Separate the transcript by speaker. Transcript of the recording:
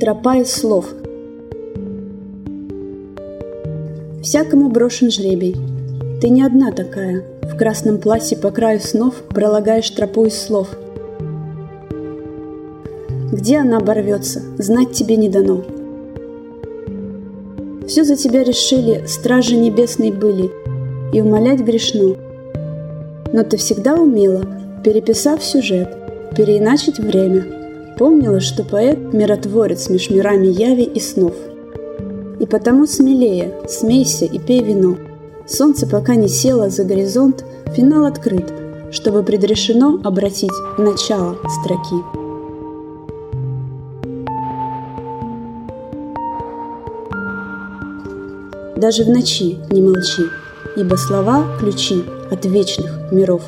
Speaker 1: Тропа из слов. Всякому брошен жребий. Ты не одна такая. В красном платье по краю снов пролагаешь тропу из слов. Где она оборвется, знать тебе не дано. Все за тебя решили, стражи небесной были, и умолять грешно. Но ты всегда умела, переписав сюжет, переиначить время – Помнила, что поэт – миротворец меж мирами яви и снов. И потому смелее, смейся и пей вино. Солнце пока не село за горизонт, финал открыт, чтобы предрешено обратить начало строки. Даже в ночи не молчи, ибо слова – ключи от вечных миров.